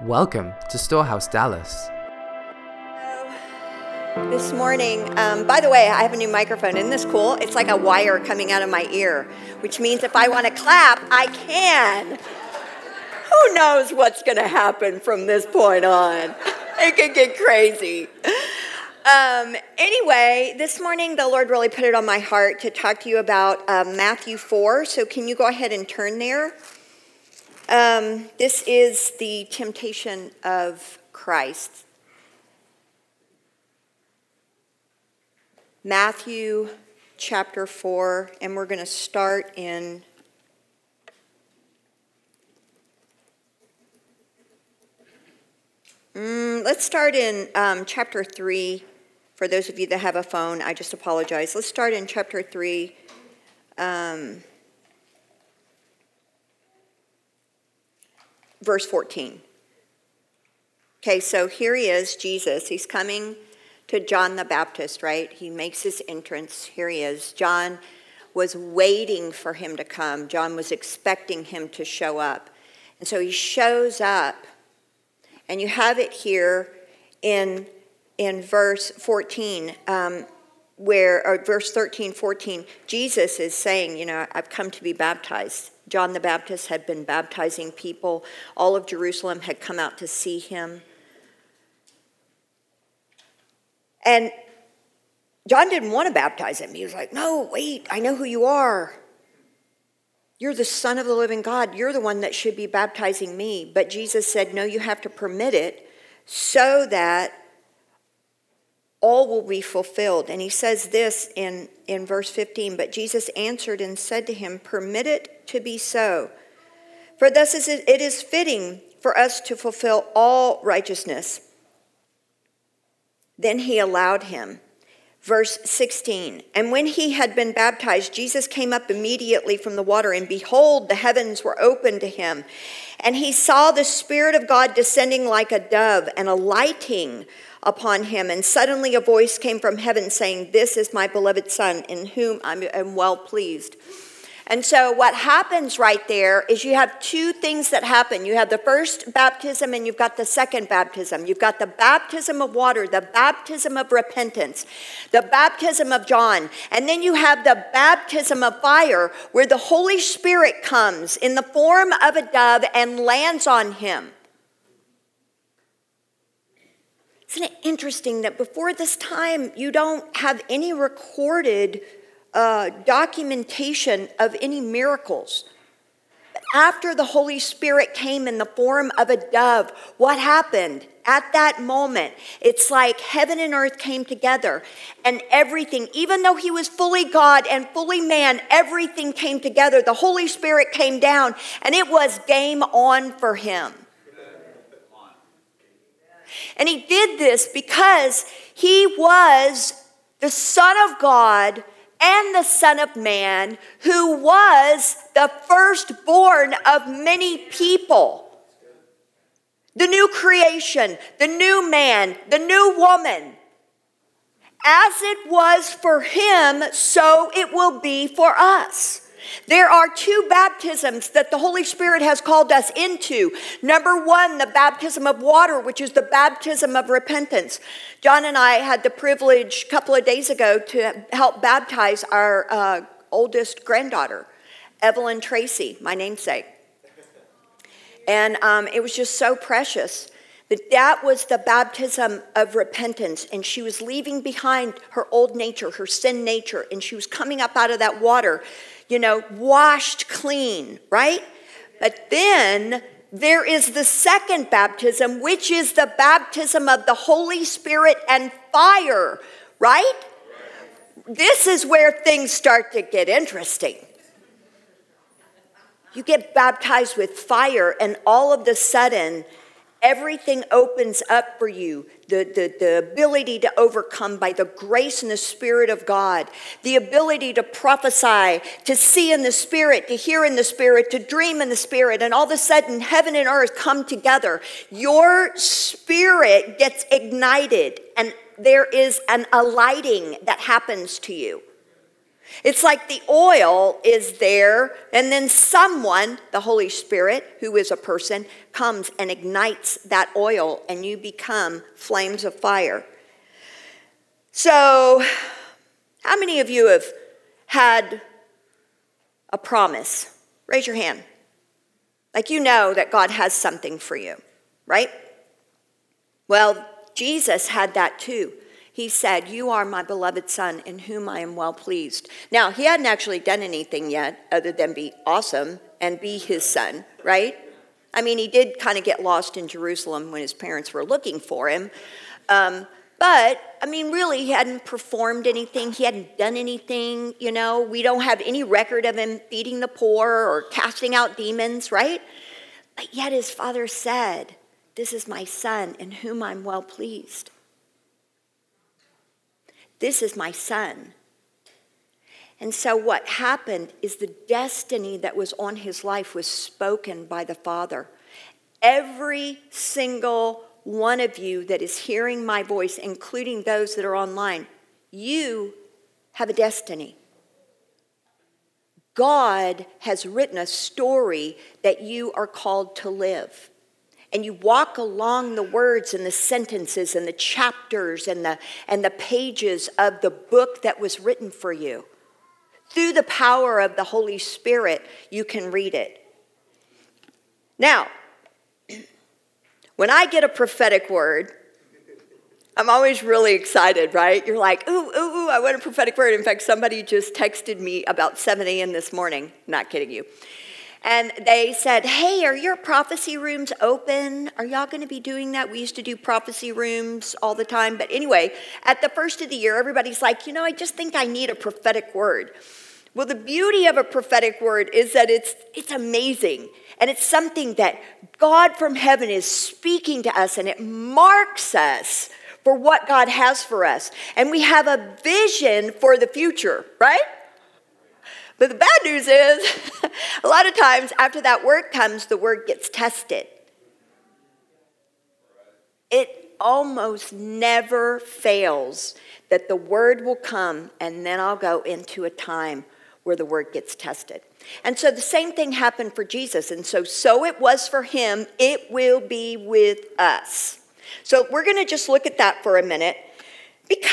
Welcome to Storehouse Dallas. This morning, um, by the way, I have a new microphone. Isn't this cool? It's like a wire coming out of my ear, which means if I want to clap, I can. Who knows what's going to happen from this point on? It could get crazy. Um, anyway, this morning the Lord really put it on my heart to talk to you about uh, Matthew 4. So, can you go ahead and turn there? Um, this is the temptation of Christ. Matthew chapter 4, and we're going to start in mm, let's start in um, chapter 3. For those of you that have a phone, I just apologize. Let's start in chapter 3. Um, verse 14. Okay, so here he is, Jesus. He's coming to John the Baptist, right? He makes his entrance. Here he is. John was waiting for him to come, John was expecting him to show up. And so he shows up. And you have it here in, in verse 14, um, where, or verse 13, 14. Jesus is saying, You know, I've come to be baptized. John the Baptist had been baptizing people. All of Jerusalem had come out to see him. And John didn't want to baptize him. He was like, No, wait, I know who you are. You're the Son of the living God. You're the one that should be baptizing me. But Jesus said, No, you have to permit it so that all will be fulfilled. And he says this in, in verse 15 But Jesus answered and said to him, Permit it to be so. For thus is it, it is fitting for us to fulfill all righteousness. Then he allowed him. Verse 16 And when he had been baptized, Jesus came up immediately from the water, and behold, the heavens were opened to him. And he saw the Spirit of God descending like a dove and alighting upon him. And suddenly a voice came from heaven saying, This is my beloved Son, in whom I am well pleased. And so, what happens right there is you have two things that happen. You have the first baptism and you've got the second baptism. You've got the baptism of water, the baptism of repentance, the baptism of John. And then you have the baptism of fire, where the Holy Spirit comes in the form of a dove and lands on him. Isn't it interesting that before this time you don't have any recorded uh, documentation of any miracles? After the Holy Spirit came in the form of a dove, what happened? At that moment, it's like heaven and earth came together and everything, even though he was fully God and fully man, everything came together. The Holy Spirit came down and it was game on for him. And he did this because he was the Son of God and the Son of Man who was the firstborn of many people. The new creation, the new man, the new woman. As it was for him, so it will be for us. There are two baptisms that the Holy Spirit has called us into. Number one, the baptism of water, which is the baptism of repentance. John and I had the privilege a couple of days ago to help baptize our uh, oldest granddaughter, Evelyn Tracy, my namesake. And um, it was just so precious. That that was the baptism of repentance, and she was leaving behind her old nature, her sin nature, and she was coming up out of that water you know, washed clean, right? But then there is the second baptism, which is the baptism of the Holy Spirit and fire, right? This is where things start to get interesting. You get baptized with fire, and all of the sudden, everything opens up for you the, the, the ability to overcome by the grace and the Spirit of God, the ability to prophesy, to see in the Spirit, to hear in the Spirit, to dream in the Spirit, and all of a sudden heaven and earth come together. Your spirit gets ignited, and there is an alighting that happens to you. It's like the oil is there, and then someone, the Holy Spirit, who is a person, comes and ignites that oil, and you become flames of fire. So, how many of you have had a promise? Raise your hand. Like you know that God has something for you, right? Well, Jesus had that too he said, You are my beloved son in whom I am well pleased. Now, he hadn't actually done anything yet other than be awesome and be his son, right? I mean, he did kind of get lost in Jerusalem when his parents were looking for him. Um, but, I mean, really, he hadn't performed anything. He hadn't done anything, you know. We don't have any record of him feeding the poor or casting out demons, right? But yet his father said, This is my son in whom I'm well pleased. This is my son. And so, what happened is the destiny that was on his life was spoken by the Father. Every single one of you that is hearing my voice, including those that are online, you have a destiny. God has written a story that you are called to live and you walk along the words and the sentences and the chapters and the, and the pages of the book that was written for you. Through the power of the Holy Spirit, you can read it. Now, when I get a prophetic word, I'm always really excited, right? You're like, ooh, ooh, ooh, I want a prophetic word. In fact, somebody just texted me about 7 a.m. this morning. Not kidding you and they said, Hey, are your prophecy rooms open? Are y'all going to be doing that? We used to do prophecy rooms all the time. But anyway, at the first of the year, everybody's like, You know, I just think I need a prophetic word. Well, the beauty of a prophetic word is that it's, it's amazing. And it's something that God from heaven is speaking to us, and it marks us for what God has for us. And we have a vision for the future, right? But the bad news is, a lot of times after that word comes, the word gets tested. It almost never fails that the word will come, and then I'll go into a time where the word gets tested. And so the same thing happened for Jesus. And so, so it was for him, it will be with us. So we're going to just look at that for a minute.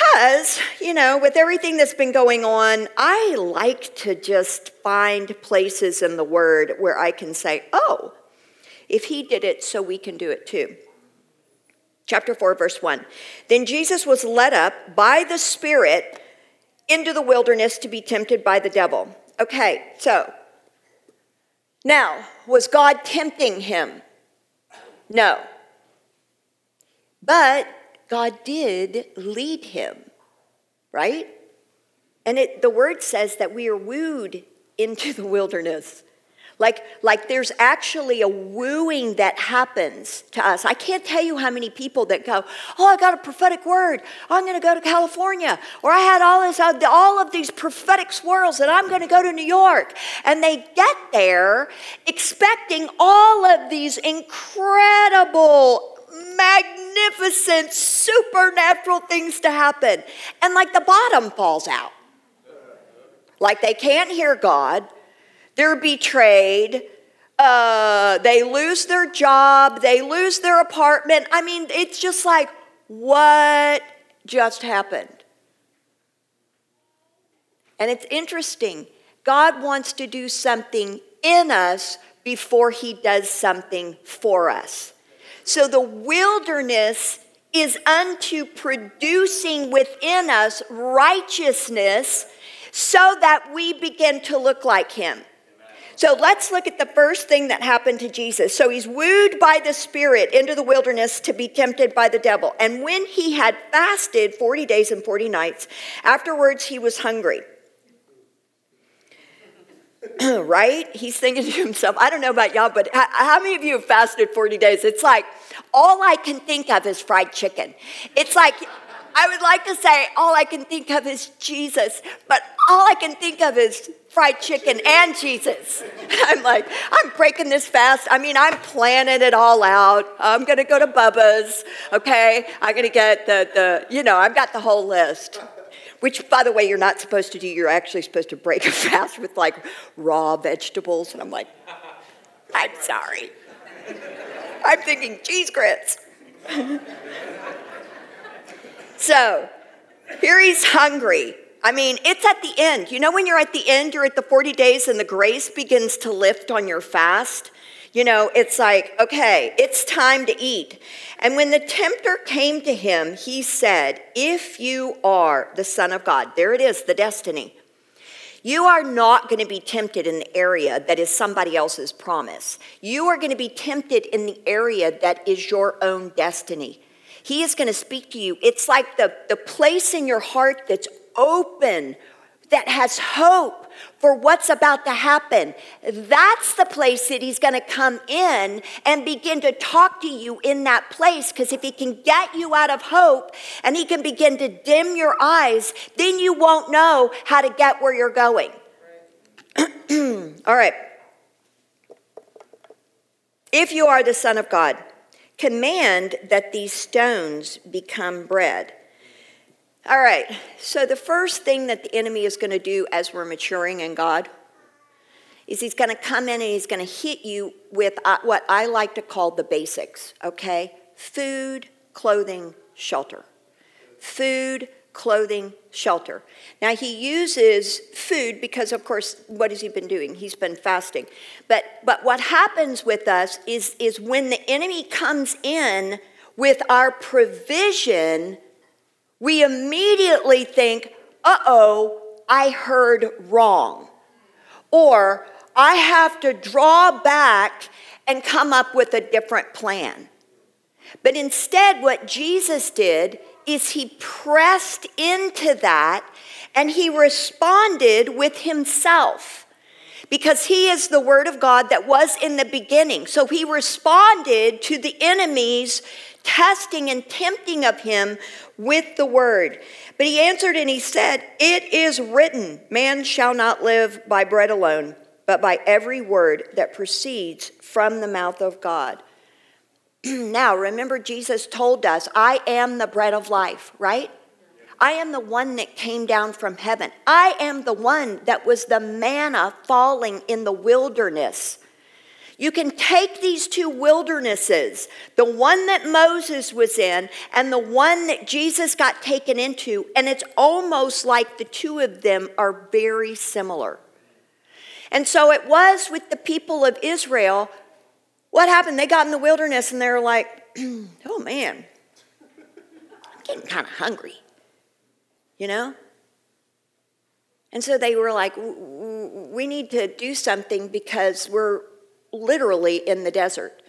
Because, you know, with everything that's been going on, I like to just find places in the Word where I can say, oh, if He did it, so we can do it too. Chapter 4, verse 1. Then Jesus was led up by the Spirit into the wilderness to be tempted by the devil. Okay, so now, was God tempting him? No. But God did lead him, right? And it, the word says that we are wooed into the wilderness. Like, like there's actually a wooing that happens to us. I can't tell you how many people that go, Oh, I got a prophetic word. I'm going to go to California. Or I had all, this, uh, all of these prophetic swirls that I'm going to go to New York. And they get there expecting all of these incredible magnificent, supernatural things to happen. And like the bottom falls out. Like they can't hear God, they're betrayed, uh, they lose their job, they lose their apartment. I mean, it's just like, what just happened? And it's interesting. God wants to do something in us before he does something for us. So the wilderness is unto producing within us righteousness so that we begin to look like him. So let's look at the first thing that happened to Jesus. So he's wooed by the Spirit into the wilderness to be tempted by the devil. And when he had fasted 40 days and 40 nights, afterwards he was hungry. right? He's thinking to himself, I don't know about y'all, but how many of you have fasted 40 days? It's like, all I can think of is fried chicken. It's like, I would like to say, all I can think of is Jesus, but all I can think of is fried chicken and Jesus. I'm like, I'm breaking this fast. I mean, I'm planning it all out. I'm going to go to Bubba's, okay? I'm going to get the, the, you know, I've got the whole list. Which, by the way, you're not supposed to do. You're actually supposed to break a fast with like raw vegetables. And I'm like, I'm sorry. I'm thinking cheese grits. so here he's hungry. I mean, it's at the end. You know, when you're at the end, you're at the 40 days and the grace begins to lift on your fast? You know, it's like, okay, it's time to eat. And when the tempter came to him, he said, If you are the Son of God, there it is, the destiny. You are not going to be tempted in the area that is somebody else's promise. You are going to be tempted in the area that is your own destiny. He is going to speak to you. It's like the, the place in your heart that's open, that has hope for what's about to happen. That's the place that he's going to come in and begin to talk to you in that place. Because if he can get you out of hope and he can begin to dim your eyes, then you won't know how to get where you're going. All right. If you are the Son of God, command that these stones become bread. All right, so the first thing that the enemy is going to do as we're maturing in God is he's going to come in and he's going to hit you with uh, what I like to call the basics, okay? Food, clothing, shelter. Food, clothing, shelter. Now, he uses food because, of course, what has he been doing? He's been fasting. But, but what happens with us is, is when the enemy comes in with our provision, we immediately think, uh oh, I heard wrong. Or I have to draw back and come up with a different plan. But instead, what Jesus did is he pressed into that and he responded with himself because he is the word of God that was in the beginning. So he responded to the enemy's testing and tempting of him with the word. But he answered and he said, It is written, man shall not live by bread alone, but by every word that proceeds from the mouth of God. now, remember, Jesus told us, I am the bread of life, right? I am the one that came down from heaven. I am the one that was the manna falling in the wilderness. You can take these two wildernesses, the one that Moses was in and the one that Jesus got taken into, and it's almost like the two of them are very similar. And so it was with the people of Israel. What happened? They got in the wilderness and they were like, oh man, I'm getting kind of hungry, you know? And so they were like, we need to do something because we're literally in the desert.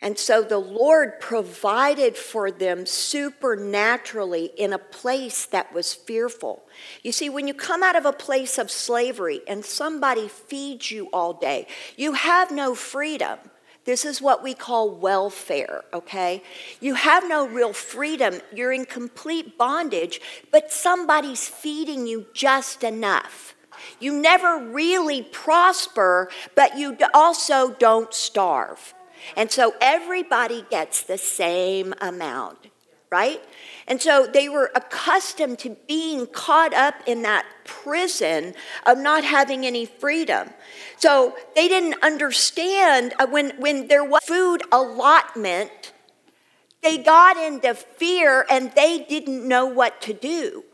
And so the Lord provided for them supernaturally in a place that was fearful. You see, when you come out of a place of slavery and somebody feeds you all day, you have no freedom. This is what we call welfare, okay? You have no real freedom. You're in complete bondage, but somebody's feeding you just enough. You never really prosper, but you also don't starve. And so everybody gets the same amount, right? And so they were accustomed to being caught up in that prison of not having any freedom. So they didn't understand uh, when, when there was food allotment, they got into fear and they didn't know what to do.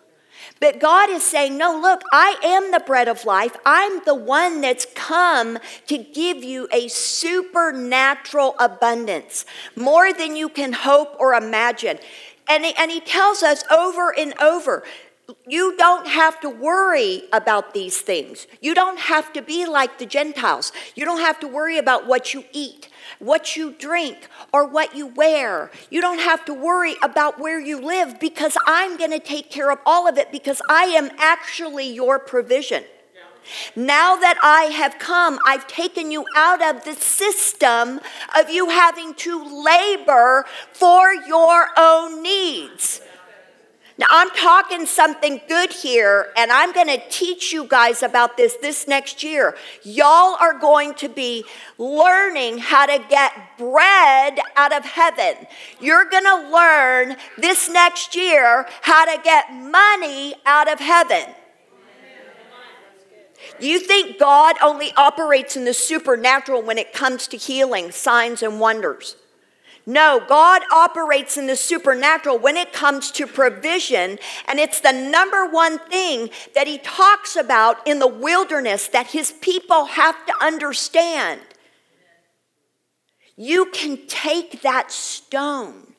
But God is saying, No, look, I am the bread of life. I'm the one that's come to give you a supernatural abundance, more than you can hope or imagine. And he, and he tells us over and over, you don't have to worry about these things. You don't have to be like the Gentiles. You don't have to worry about what you eat what you drink, or what you wear. You don't have to worry about where you live because I'm going to take care of all of it because I am actually your provision. Now that I have come, I've taken you out of the system of you having to labor for your own needs. Now, I'm talking something good here, and I'm going to teach you guys about this this next year. Y'all are going to be learning how to get bread out of heaven. You're going to learn this next year how to get money out of heaven. You think God only operates in the supernatural when it comes to healing, signs, and wonders? No, God operates in the supernatural when it comes to provision, and it's the number one thing that He talks about in the wilderness that His people have to understand. You can take that stone.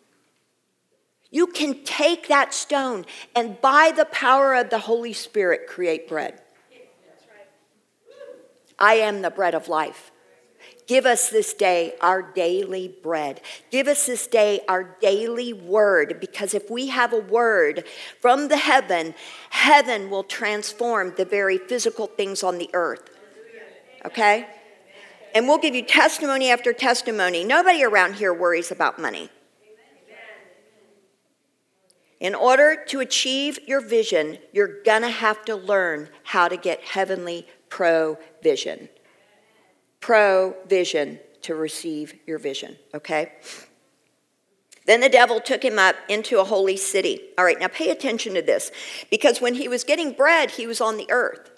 You can take that stone and by the power of the Holy Spirit create bread. I am the bread of life. Give us this day our daily bread. Give us this day our daily word, because if we have a word from the heaven, heaven will transform the very physical things on the earth. Okay? And we'll give you testimony after testimony. Nobody around here worries about money. In order to achieve your vision, you're to have to learn how to get heavenly provision provision to receive your vision, okay? Then the devil took him up into a holy city. All right, now pay attention to this because when he was getting bread, he was on the earth.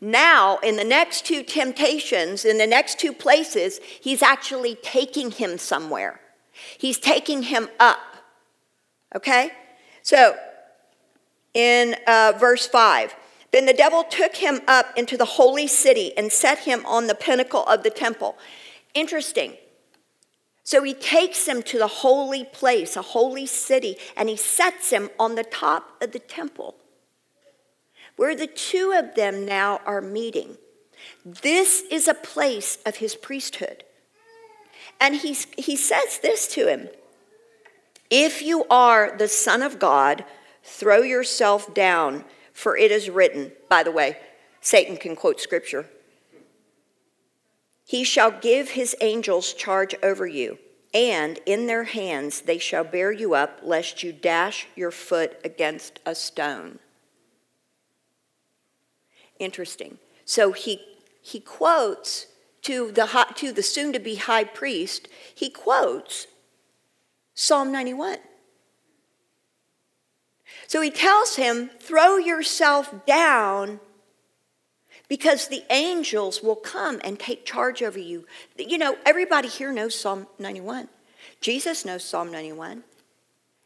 Now, in the next two temptations, in the next two places, he's actually taking him somewhere. He's taking him up. Okay? So, in uh, verse 5, then the devil took him up into the holy city and set him on the pinnacle of the temple. Interesting. So he takes him to the holy place, a holy city, and he sets him on the top of the temple where the two of them now are meeting. This is a place of his priesthood. And he's, he says this to him If you are the Son of God, throw yourself down for it is written, by the way, Satan can quote scripture. He shall give his angels charge over you, and in their hands they shall bear you up, lest you dash your foot against a stone. Interesting. So he, he quotes to the, to the soon to be high priest, he quotes Psalm 91. So he tells him, throw yourself down because the angels will come and take charge over you. You know, everybody here knows Psalm 91. Jesus knows Psalm 91.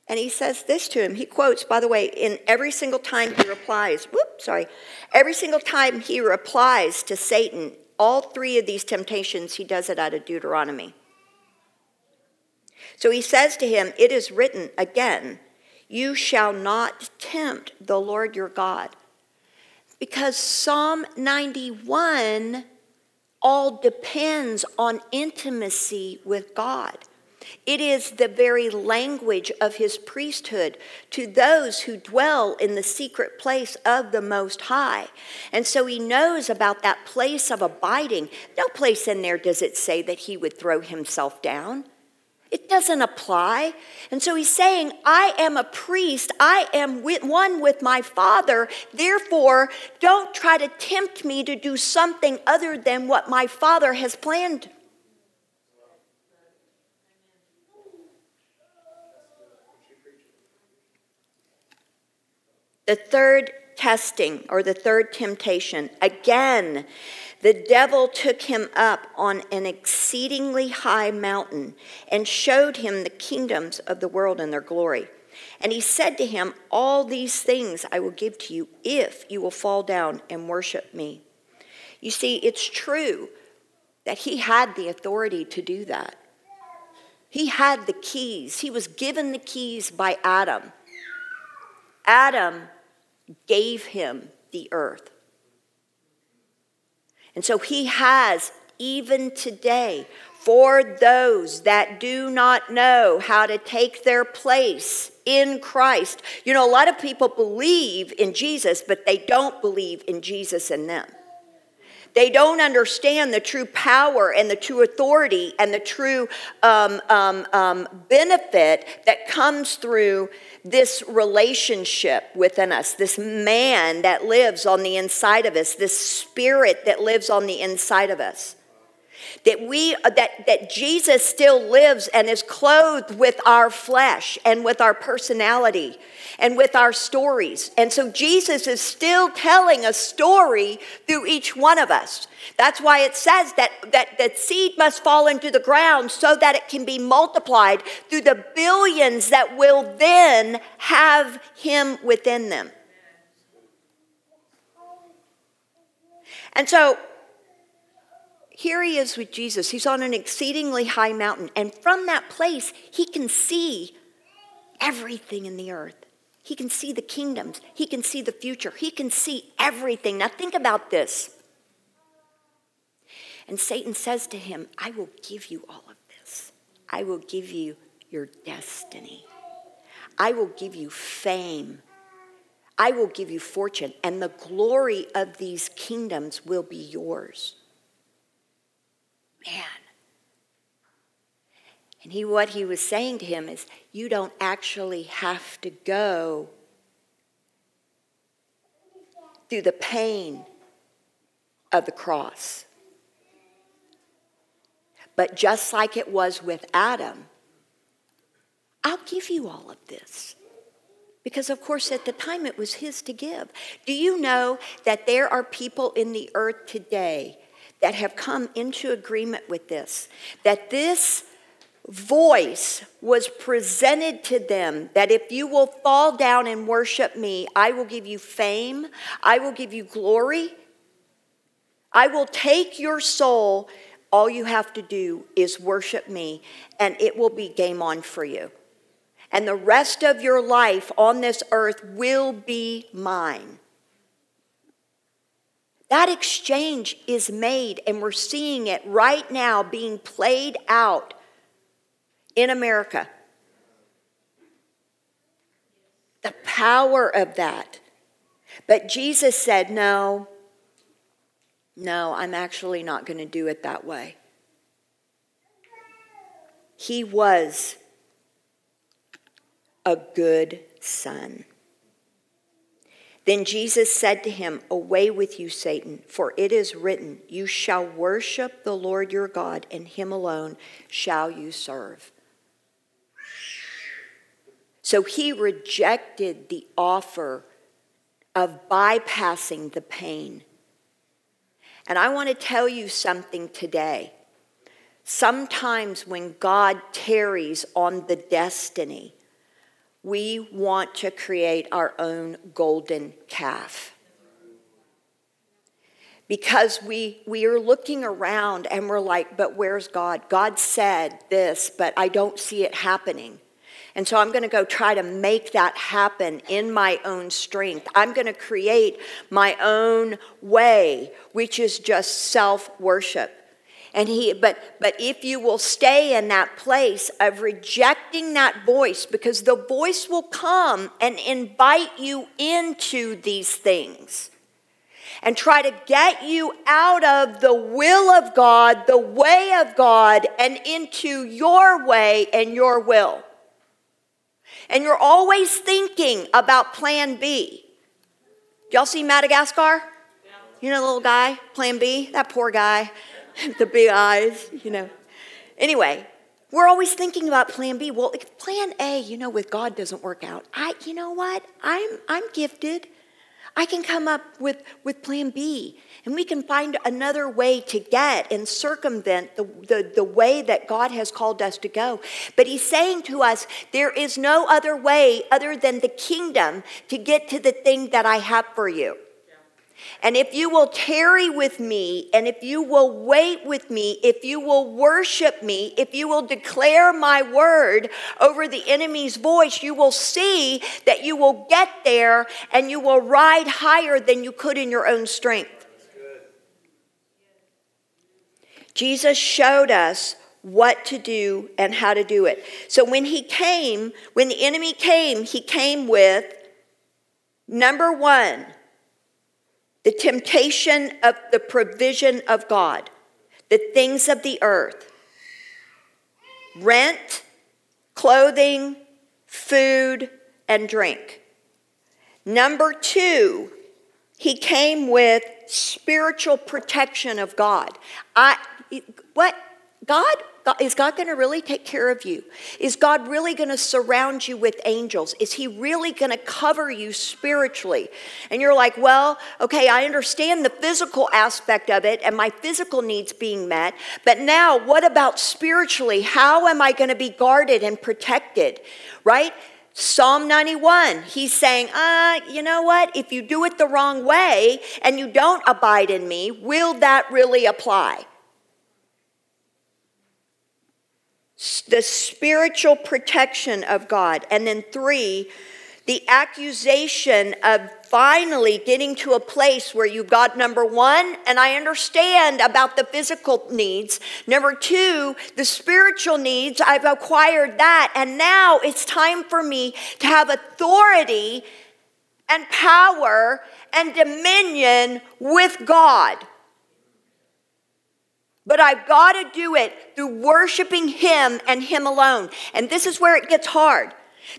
And he says this to him. He quotes, by the way, in every single time he replies, whoop, sorry, every single time he replies to Satan, all three of these temptations, he does it out of Deuteronomy. So he says to him, It is written again, you shall not tempt the Lord your God. Because Psalm 91 all depends on intimacy with God. It is the very language of his priesthood to those who dwell in the secret place of the Most High. And so he knows about that place of abiding. No place in there does it say that he would throw himself down. It doesn't apply. And so he's saying, I am a priest. I am with, one with my Father. Therefore, don't try to tempt me to do something other than what my Father has planned. The third testing or the third temptation, again, the devil took him up on an exceedingly high mountain and showed him the kingdoms of the world and their glory. And he said to him, All these things I will give to you if you will fall down and worship me. You see, it's true that he had the authority to do that. He had the keys, he was given the keys by Adam. Adam gave him the earth. And so he has, even today, for those that do not know how to take their place in Christ. You know, a lot of people believe in Jesus, but they don't believe in Jesus in them. They don't understand the true power and the true authority and the true um, um, um, benefit that comes through this relationship within us, this man that lives on the inside of us, this spirit that lives on the inside of us that we uh, that that Jesus still lives and is clothed with our flesh and with our personality and with our stories. And so Jesus is still telling a story through each one of us. That's why it says that that that seed must fall into the ground so that it can be multiplied through the billions that will then have him within them. And so here he is with Jesus. He's on an exceedingly high mountain. And from that place, he can see everything in the earth. He can see the kingdoms. He can see the future. He can see everything. Now, think about this. And Satan says to him, I will give you all of this. I will give you your destiny. I will give you fame. I will give you fortune, and the glory of these kingdoms will be yours. Man. And he, what he was saying to him is, you don't actually have to go through the pain of the cross. But just like it was with Adam, I'll give you all of this. Because, of course, at the time it was his to give. Do you know that there are people in the earth today that have come into agreement with this, that this voice was presented to them that if you will fall down and worship me, I will give you fame, I will give you glory, I will take your soul. All you have to do is worship me, and it will be game on for you. And the rest of your life on this earth will be mine. That exchange is made, and we're seeing it right now being played out in America. The power of that. But Jesus said, No, no, I'm actually not going to do it that way. He was a good son. Then Jesus said to him, Away with you, Satan, for it is written, You shall worship the Lord your God, and him alone shall you serve. So he rejected the offer of bypassing the pain. And I want to tell you something today. Sometimes when God tarries on the destiny, we want to create our own golden calf. Because we, we are looking around and we're like, but where's God? God said this, but I don't see it happening. And so I'm going to go try to make that happen in my own strength. I'm going to create my own way, which is just self worship. And he, but, but if you will stay in that place of rejecting that voice, because the voice will come and invite you into these things and try to get you out of the will of God, the way of God, and into your way and your will. And you're always thinking about plan B. Y'all see Madagascar? You know the little guy, plan B? That poor guy. the big eyes, you know. Anyway, we're always thinking about plan B. Well, if plan A, you know, with God doesn't work out, I, you know what? I'm, I'm gifted. I can come up with, with plan B and we can find another way to get and circumvent the, the, the way that God has called us to go. But He's saying to us, there is no other way other than the kingdom to get to the thing that I have for you. And if you will tarry with me, and if you will wait with me, if you will worship me, if you will declare my word over the enemy's voice, you will see that you will get there and you will ride higher than you could in your own strength. Jesus showed us what to do and how to do it. So when he came, when the enemy came, he came with number one, the temptation of the provision of God, the things of the earth, rent, clothing, food, and drink. Number two, he came with spiritual protection of God. I, what? God, is God going to really take care of you? Is God really going to surround you with angels? Is He really going to cover you spiritually? And you're like, well, okay, I understand the physical aspect of it and my physical needs being met, but now what about spiritually? How am I going to be guarded and protected? Right? Psalm 91, he's saying, uh, you know what? If you do it the wrong way and you don't abide in me, will that really apply? The spiritual protection of God. And then three, the accusation of finally getting to a place where you've got number one, and I understand about the physical needs. Number two, the spiritual needs, I've acquired that. And now it's time for me to have authority and power and dominion with God. But I've got to do it through worshiping Him and Him alone. And this is where it gets hard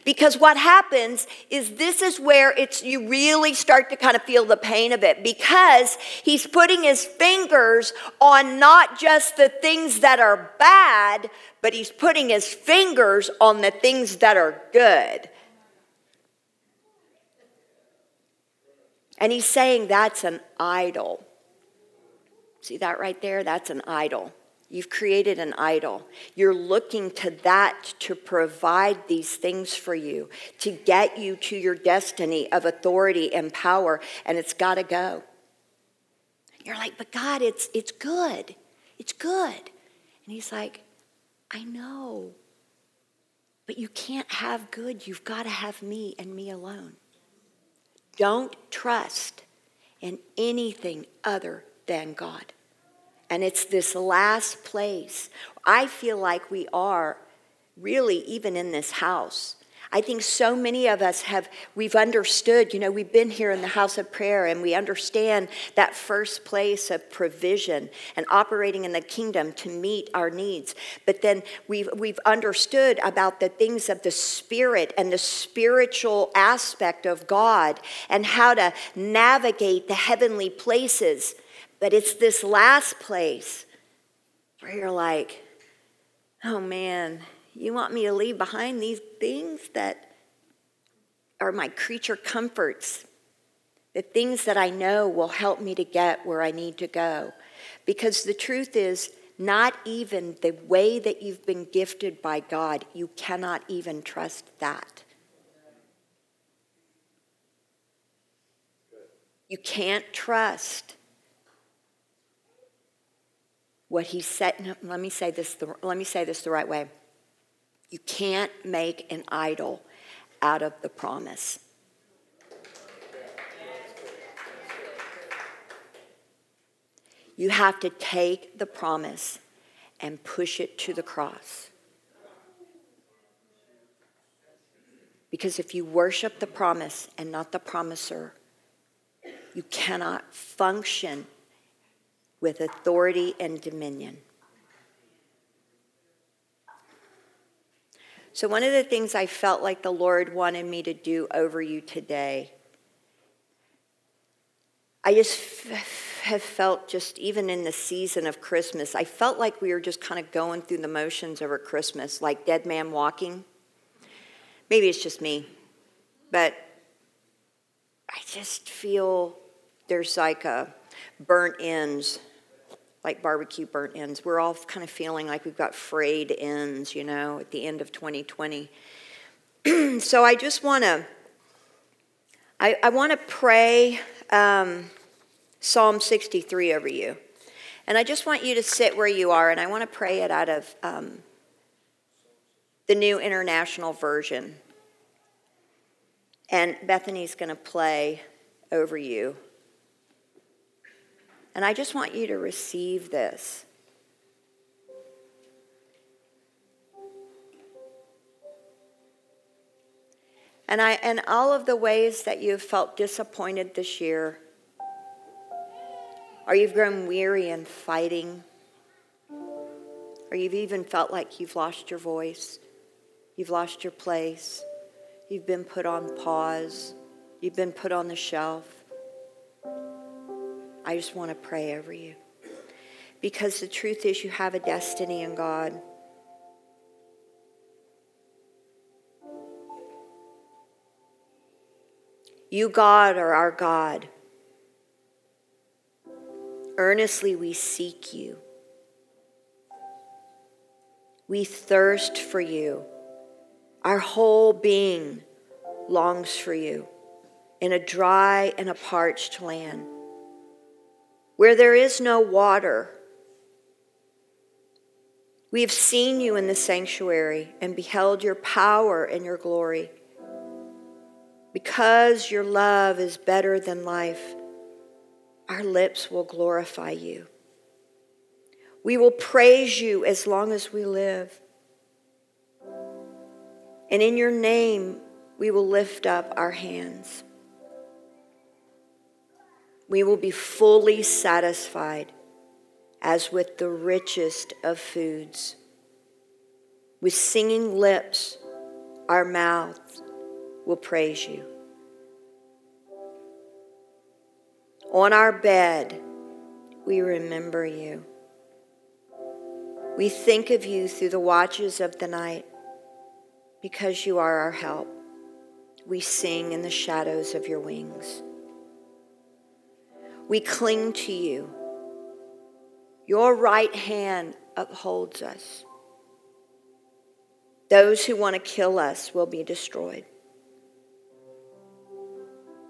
because what happens is this is where it's you really start to kind of feel the pain of it because he's putting his fingers on not just the things that are bad, but he's putting his fingers on the things that are good. And he's saying that's an idol. See that right there? That's an idol. You've created an idol. You're looking to that to provide these things for you, to get you to your destiny of authority and power, and it's got to go. You're like, but God, it's, it's good. It's good. And He's like, I know. But you can't have good. You've got to have me and me alone. Don't trust in anything other than God. And it's this last place. I feel like we are really even in this house. I think so many of us have, we've understood, you know, we've been here in the house of prayer and we understand that first place of provision and operating in the kingdom to meet our needs. But then we've, we've understood about the things of the spirit and the spiritual aspect of God and how to navigate the heavenly places but it's this last place where you're like, oh man, you want me to leave behind these things that are my creature comforts, the things that I know will help me to get where I need to go. Because the truth is, not even the way that you've been gifted by God, you cannot even trust that. You can't trust what he said no, let me say this the, let me say this the right way. You can't make an idol out of the promise. You have to take the promise and push it to the cross. Because if you worship the promise and not the promiser you cannot function with authority and dominion. So, one of the things I felt like the Lord wanted me to do over you today, I just f- have felt just even in the season of Christmas, I felt like we were just kind of going through the motions over Christmas, like dead man walking. Maybe it's just me, but I just feel there's like a burnt ends like barbecue burnt ends. We're all kind of feeling like we've got frayed ends, you know, at the end of 2020. so I just want to, I, I want to pray um, Psalm 63 over you. And I just want you to sit where you are, and I want to pray it out of um, the New International Version. And Bethany's going to play over you. And I just want you to receive this. And I and all of the ways that you've felt disappointed this year, Or you've grown weary in fighting. Or you've even felt like you've lost your voice. You've lost your place. You've been put on pause. You've been put on the shelf. I just want to pray over you. Because the truth is, you have a destiny in God. You, God, are our God. Earnestly we seek you. We thirst for you. Our whole being longs for you in a dry and a parched land where there is no water. We have seen you in the sanctuary and beheld your power and your glory. Because your love is better than life, our lips will glorify you. We will praise you as long as we live. And in your name, we will lift up our hands. We will be fully satisfied as with the richest of foods. With singing lips, our mouths will praise you. On our bed, we remember you. We think of you through the watches of the night because you are our help. We sing in the shadows of your wings. We cling to you. Your right hand upholds us. Those who want to kill us will be destroyed.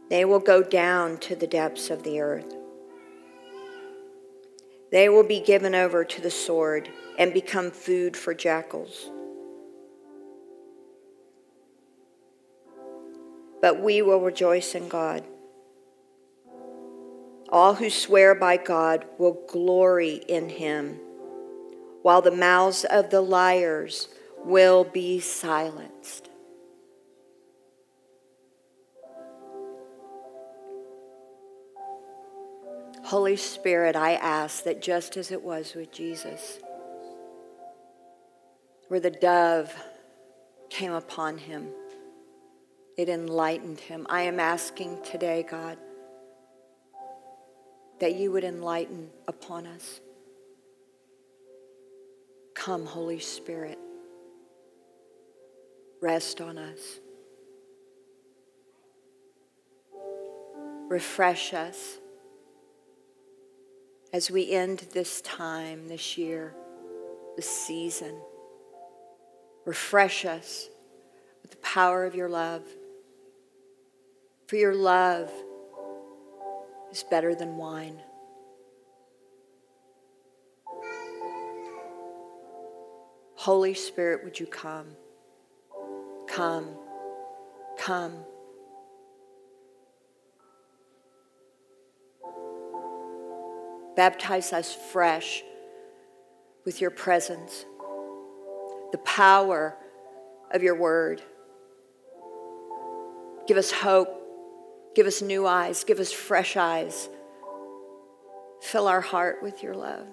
They will go down to the depths of the earth. They will be given over to the sword and become food for jackals. But we will rejoice in God. All who swear by God will glory in him, while the mouths of the liars will be silenced. Holy Spirit, I ask that just as it was with Jesus, where the dove came upon him, it enlightened him. I am asking today, God, that you would enlighten upon us. Come, Holy Spirit, rest on us, refresh us as we end this time, this year, this season. Refresh us with the power of your love. For your love is better than wine. Holy Spirit, would you come? Come, come. Baptize us fresh with your presence, the power of your word. Give us hope. Give us new eyes. Give us fresh eyes. Fill our heart with your love.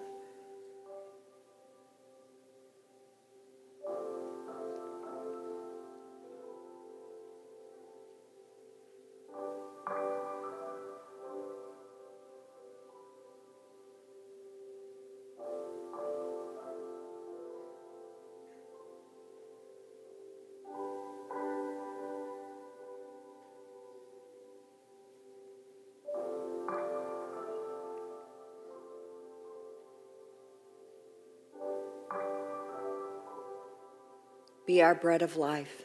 Be our bread of life.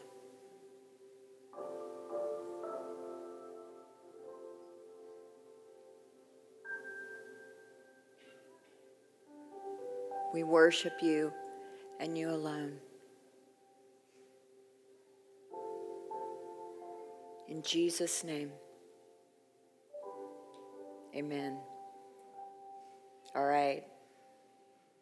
We worship you and you alone. In Jesus' name, amen. All right.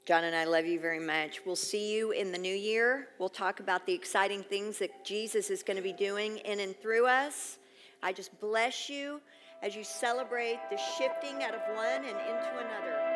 John and I love you very much. We'll see you in the new year. We'll talk about the exciting things that Jesus is going to be doing in and through us. I just bless you as you celebrate the shifting out of one and into another.